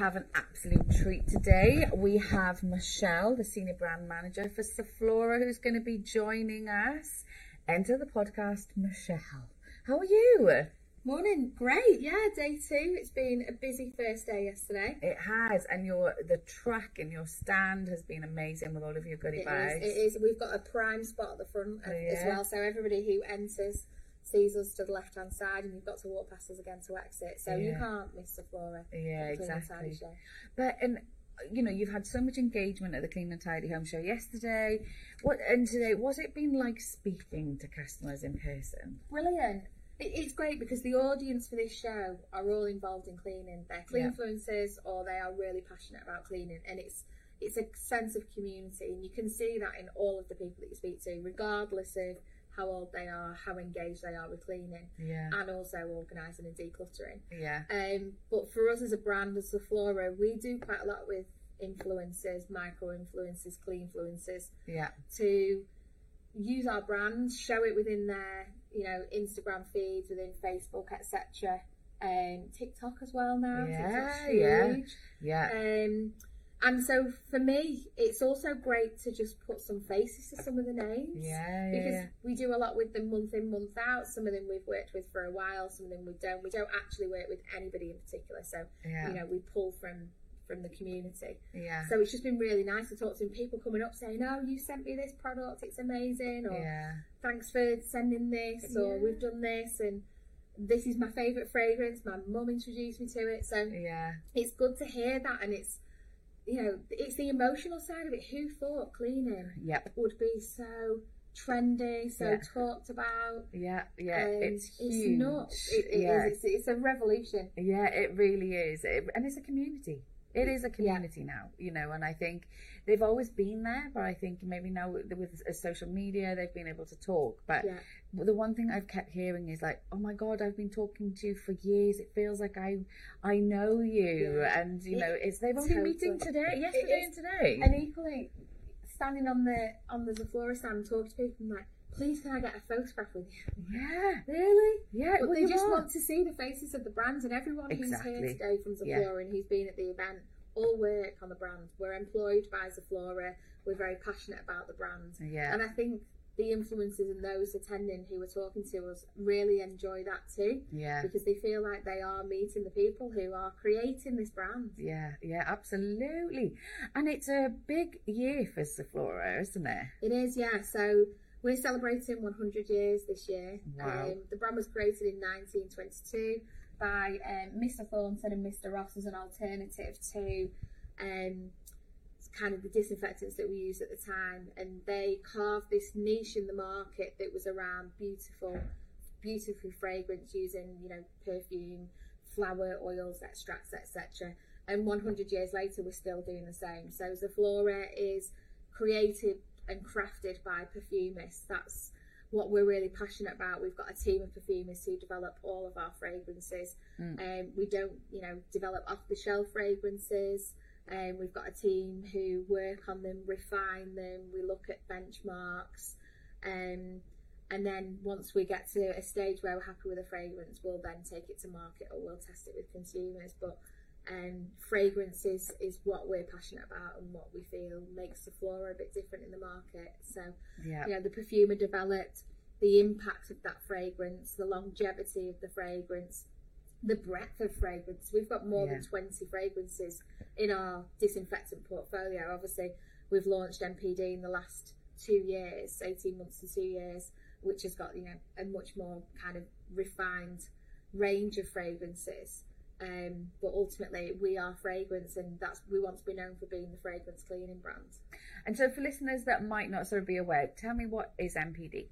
have an absolute treat today. We have Michelle, the Senior Brand Manager for Zoflora, who's going to be joining us. Enter the podcast, Michelle. How are you? Morning, great. Yeah, day two. It's been a busy first day yesterday. It has, and your the track and your stand has been amazing with all of your goodie It is. bags. It is. We've got a prime spot at the front Oh, as well, so everybody who enters sees us to the left hand side, and you've got to walk past us again to exit. So you can't miss Zoflora. Yeah, exactly. But and you know, you've had so much engagement at the Clean and Tidy Home Show yesterday. What and today? What's it been like speaking to customers in person? Brilliant. It, it's great because the audience for this show are all involved in cleaning. They're clean Yeah. influencers or they are really passionate about cleaning, and it's it's a sense of community, and you can see that in all of the people that you speak to, regardless of how old they are, how engaged they are with cleaning, Yeah, and also organising and decluttering. yeah, Um, but for us as a brand, as Zoflora, we do quite a lot with influencers, micro influencers, clean influencers, yeah, to use our brand, show it within their, you know, Instagram feeds, within Facebook, etc. Um, TikTok as well now. Yeah, yeah. yeah, Um, and so for me, it's also great to just put some faces to some of the names. yeah, Because yeah. we do a lot with them month in, month out. Some of them we've worked with for a while, some of them we don't. We don't actually work with anybody in particular. So, Yeah, you know, we pull from from the community. yeah, So it's just been really nice to talk to. People coming up saying, "Oh, you sent me this product. It's amazing," or yeah, "Thanks for sending this," or "We've done this," and this is my favourite fragrance. My mum introduced me to it, so yeah, it's good to hear that, and it's you know, it's the emotional side of it. Who thought cleaning yep, would be so trendy, so Yeah. talked about? yeah, yeah. Um, it's huge. It's nuts. It, it yeah, is. It's, it's a revolution. Yeah, it really is. It, and it's a community. It is a community now, you know, and I think they've always been there, but I think maybe now with, with social media, they've been able to talk. But Yeah. the one thing I've kept hearing is like, oh my God, I've been talking to you for years. It feels like I I know you. Yeah. And, you It- know, it's they've only meeting today, yesterday and today. And equally, standing on the on the Zoflora stand and talking to people, I'm like, please can I get a photograph with you? yeah, Really? yeah. But well, they just are. want to see the faces of the brands and everyone who's here today from Yeah. And who's been at the event all work on the brand. We're employed by Zoflora. We're very passionate about the brand. Yeah. And I think the influencers and those attending who are talking to us really enjoy that too Yeah. because they feel like they are meeting the people who are creating this brand. Yeah, yeah, absolutely. And it's a big year for Zoflora, isn't it? It is, yeah. So we're celebrating 100 years this year. Wow. Um, the brand was created in 1922 by um, Mr. Thornton and Mr. Ross as an alternative to um, kind of the disinfectants that we used at the time. And they carved this niche in the market that was around beautiful, beautiful fragrance using, you know, perfume, flower, oils, extracts, etc. And 100 years later, we're still doing the same. So Zoflora is created and crafted by perfumists. That's what we're really passionate about. We've got a team of perfumists who develop all of our fragrances. Mm. Um, we don't, you know, develop off the shelf fragrances. Um, we've got a team who work on them, refine them. We look at benchmarks. Um, and then once we get to a stage where we're happy with a fragrance, we'll then take it to market or we'll test it with consumers. But um, fragrances is, is what we're passionate about and what we feel makes Zoflora a bit different in the market. So, Yeah. you know, the perfumer developed the impact of that fragrance, the longevity of the fragrance, the breadth of fragrance. We've got more Yeah. than 20 fragrances in our disinfectant portfolio. Obviously, we've launched MPD in the last two years, 18 months to two years, which has got, you know, a much more kind of refined range of fragrances. Um, but ultimately, we are fragrance, and that's we want to be known for being the fragrance cleaning brand. And so, for listeners that might not sort of be aware, tell me what is MPD?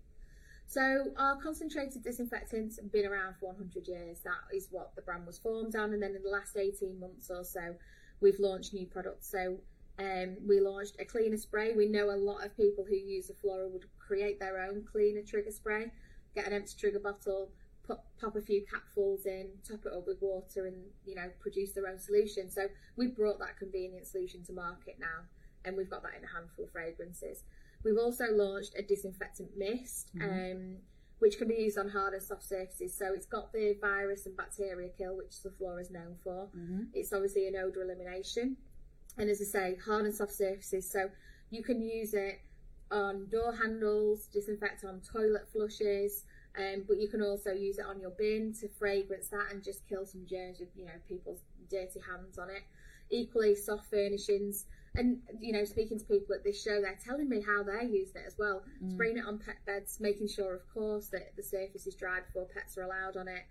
So our concentrated disinfectants have been around for 100 years. That is what the brand was formed on, and then in the last 18 months or so, we've launched new products. So um, we launched a cleaner spray. We know a lot of people who use Zoflora would create their own cleaner trigger spray, get an empty trigger bottle, pop a few capfuls in, top it up with water, and you know produce their own solution. So we've brought that convenient solution to market now, and we've got that in a handful of fragrances. We've also launched a disinfectant mist, um, which can be used on hard and soft surfaces. So it's got the virus and bacteria kill, which Zoflora is known for. Mm-hmm. It's obviously an odour elimination. And as I say, hard and soft surfaces. So you can use it on door handles, disinfect on toilet flushes, um, but you can also use it on your bin to fragrance that and just kill some germs with you know people's dirty hands on it. Equally, soft furnishings. And you know, speaking to people at this show, they're telling me how they're using it as well. Spraying it on pet beds, making sure, of course, that the surface is dry before pets are allowed on it.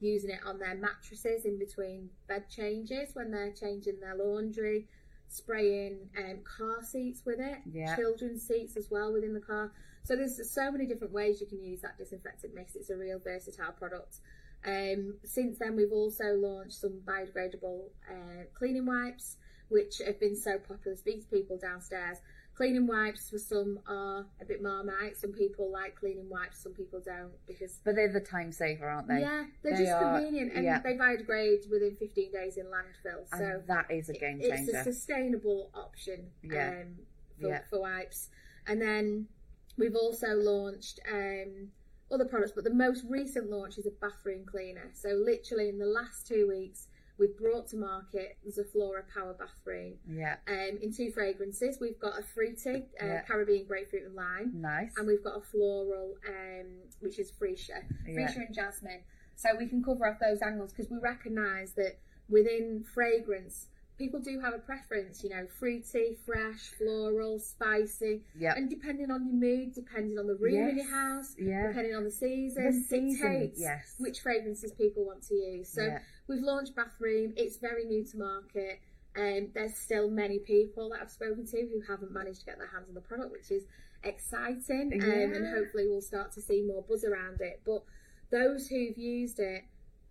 Using it on their mattresses in between bed changes when they're changing their laundry. Spraying um, car seats with it, Yeah. children's seats as well within the car. So there's so many different ways you can use that disinfectant mix. It's a real versatile product. Um, since then, we've also launched some biodegradable uh, cleaning wipes, which have been so popular. Speak to people downstairs. Cleaning wipes for some are a bit marmite. Some people like cleaning wipes, some people don't because But they're the time saver, aren't they? yeah, they're They just are- convenient and yeah. they biodegrade within 15 days in landfill. And So that is a game changer. it's a sustainable option Yeah. um, for, Yeah. for wipes. And then we've also launched um, other products, but the most recent launch is a bathroom cleaner. So literally in the last two weeks, we've brought to market the Zoflora Power Bathroom yeah, um, in two fragrances. We've got a fruity, uh, Yeah. Caribbean grapefruit and lime. nice. And we've got a floral, um, which is freesia, Yeah. freesia and jasmine. So we can cover off those angles because we recognise that within fragrance, people do have a preference. You know, fruity, fresh, floral, spicy, Yep. and depending on your mood, depending on the room in your house, Yeah. depending on the season, The season, dictates yes. which fragrances people want to use. So Yeah. we've launched bathroom. It's very new to market. Um, there's still many people that I've spoken to who haven't managed to get their hands on the product, which is exciting. Um, and hopefully we'll start to see more buzz around it. But those who've used it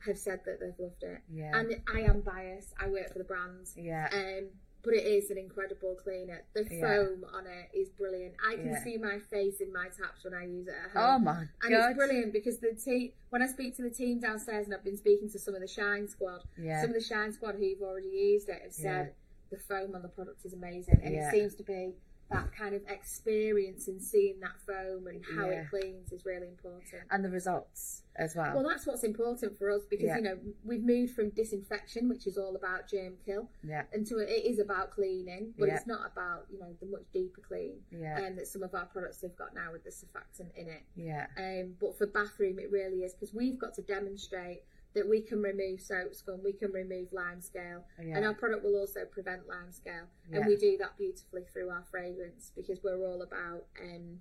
have said that they've loved it. Yeah. And I am biased. I work for the brands. Yeah. Um, but it is an incredible cleaner. The Yeah. foam on it is brilliant. I can Yeah. see my face in my taps when I use it at home. Oh my god! And it's brilliant because the team, when I speak to the team downstairs, and I've been speaking to some of the Shine Squad, Yeah. some of the Shine Squad who've already used it have said Yeah. the foam on the product is amazing, and Yeah. it seems to be that kind of experience and seeing that foam and how Yeah. it cleans is really important. and the results as well. Well, that's what's important for us because Yeah. you know we've moved from disinfection, which is all about germ kill, yeah. into it is about cleaning, but Yeah. it's not about you know the much deeper clean Yeah. um, that some of our products have got now with the surfactant in it. Yeah. Um, but for bathroom, it really is because we've got to demonstrate that we can remove soap scum, we can remove lime scale, Yeah. and our product will also prevent lime scale. Yeah. And we do that beautifully through our fragrance because we're all about um,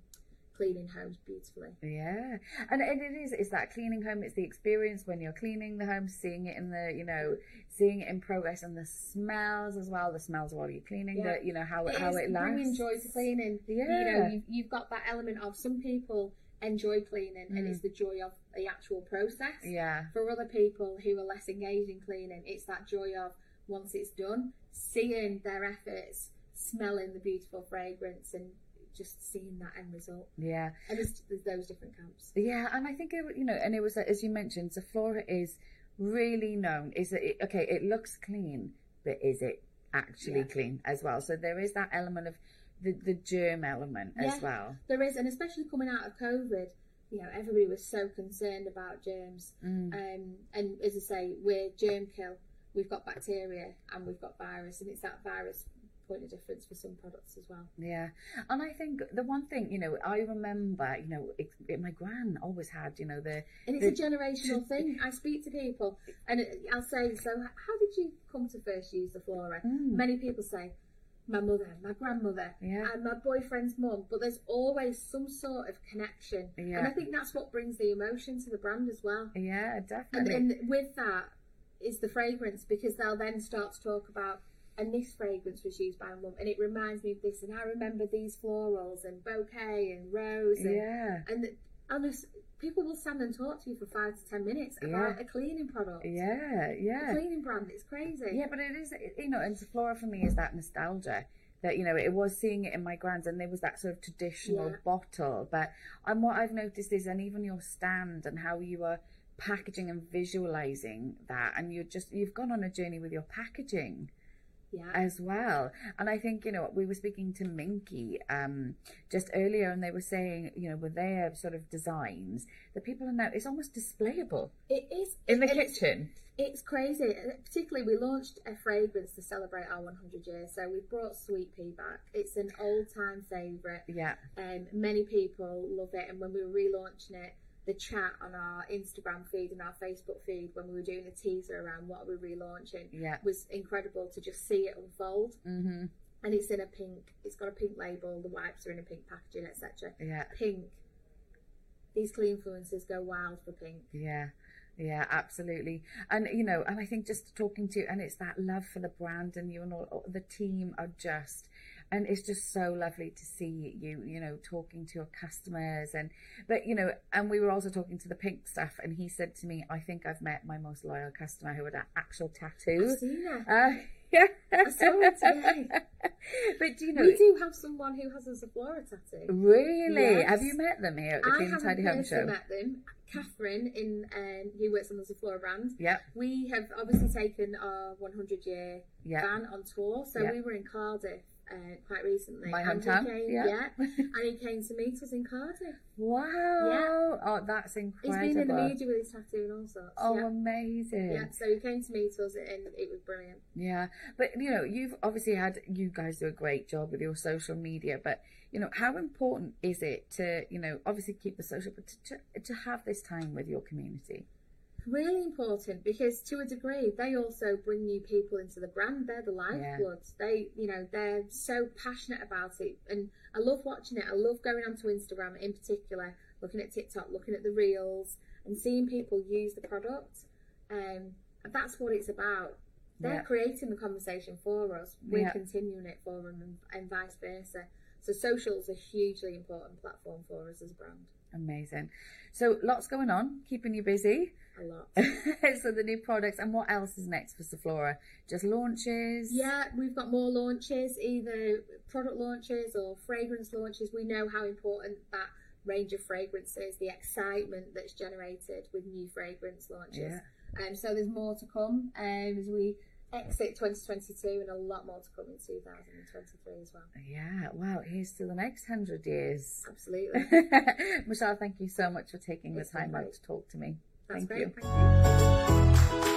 cleaning homes beautifully. Yeah, and, and it is it's that cleaning home. It's the experience when you're cleaning the home, seeing it in the you know, seeing it in progress, and the smells as well. The smells while you're cleaning. Yeah. The you know how it how is it lasts. bringing joy to cleaning. You Yeah. know, you've, you've got that element of some people enjoy cleaning and Mm. it's the joy of the actual process. Yeah, For other people who are less engaged in cleaning, it's that joy of once it's done, seeing their efforts, smelling the beautiful fragrance, and just seeing that end result. yeah, And there's, there's those different camps. yeah. And I think it you know, and it was as you mentioned, Zoflora is really known. Is that it, okay? It looks clean, but is it actually Yeah. clean as well? So there is that element of the the germ element as well. There is, and especially coming out of COVID, you know, everybody was so concerned about germs. Mm. Um, and as I say, we're germ kill. We've got bacteria and we've got virus, and it's that virus point of difference for some products as well. Yeah, and I think the one thing you know, I remember, you know, it, it, my gran always had, you know, the And it's a generational thing. I speak to people, and it- I'll say, "So, how did you come to first use Zoflora?" Mm. Many people say, "My mother, my grandmother, Yeah. and my boyfriend's mum." But there's always some sort of connection, and I think that's what brings the emotion to the brand as well. yeah, And, definitely. and with that is the fragrance because they'll then start to talk about, and this fragrance was used by mum, and it reminds me of this, and I remember these florals and bouquet and rose, and yeah, and the, honest, people will stand and talk to you for five to ten minutes about Yeah. a cleaning product, yeah, a yeah, cleaning brand. It's crazy. yeah. But it is, you know, and Flora for me is that nostalgia. That you know, it was seeing it in my grand's, and there was that sort of traditional Yeah. bottle. But and what I've noticed is, and even your stand and how you are packaging and visualizing that, and you're just you've gone on a journey with your packaging. Yeah. as well. And I think, you know, we were speaking to Minky um, just earlier and they were saying, you know, with their sort of designs, that people are now, it's almost displayable It is in the kitchen. It's crazy. Particularly, we launched a fragrance to celebrate our 100 years. So we've brought Sweet Pea back. It's an old time favourite. Yeah. Um, many people love it. And when we were relaunching it, the chat on our Instagram feed and our Facebook feed when we were doing a teaser around what we're relaunching Yeah. was incredible to just see it unfold. hmm And it's in a pink. It's got a pink label. The wipes are in a pink packaging, etc. Yeah. Pink. These clean influencers go wild for pink. Yeah. Yeah, absolutely. And, you know, and I think just talking to you, and it's that love for the brand and you and all the team are just, and it's just so lovely to see you, you know, talking to your customers and, but, you know, and we were also talking to the pink stuff and he said to me, I think I've met my most loyal customer who had an actual tattoo. I've seen it. Uh, yeah. I saw it today. but do you know, we do have someone who has a Zoflora tattoo. really, Yes. have you met them here at the I Clean Tidy Home Show? met them. Catherine, in um, who works on the Zoflora brand. Yeah, We have obviously taken our 100 year yeah. ban on tour, so Yeah. we were in Cardiff uh, quite recently. My and he hometown, came- yeah. and he came to meet us in Cardiff. Wow. Yeah. Oh, that's incredible. He's been in the media with his tattoo and all sorts. Oh, yeah. amazing. yeah, so he came to meet us and it was brilliant. Yeah, but you know, you've obviously had you guys do a great job with your social media, but you know, how important is it to you know obviously keep the social, but to to, to have this time with your community? Really important because to a degree they also bring new people into the brand. They're the lifeblood. They, you know, they're so passionate about it, and I love watching it. I love going onto Instagram in particular, looking at TikTok, looking at the reels, and seeing people use the product. Um, and that's what it's about. They're Yeah. creating the conversation for us. We're Yeah. continuing it for them, and, and vice versa. So social is a hugely important platform for us as a brand. Amazing. So lots going on, keeping you busy. A lot. so the new products and what else is next for Zoflora? Just launches. Yeah, we've got more launches, either product launches or fragrance launches. We know how important that range of fragrances, the excitement that's generated with new fragrance launches. Yeah. Um, so there's more to come um, as we exit 2022 and a lot more to come in 2023 as well. Yeah. Wow. Here's to the next hundred years. Absolutely. Michelle, thank you so much for taking the It's time out to talk to me. Thank you. Thank you.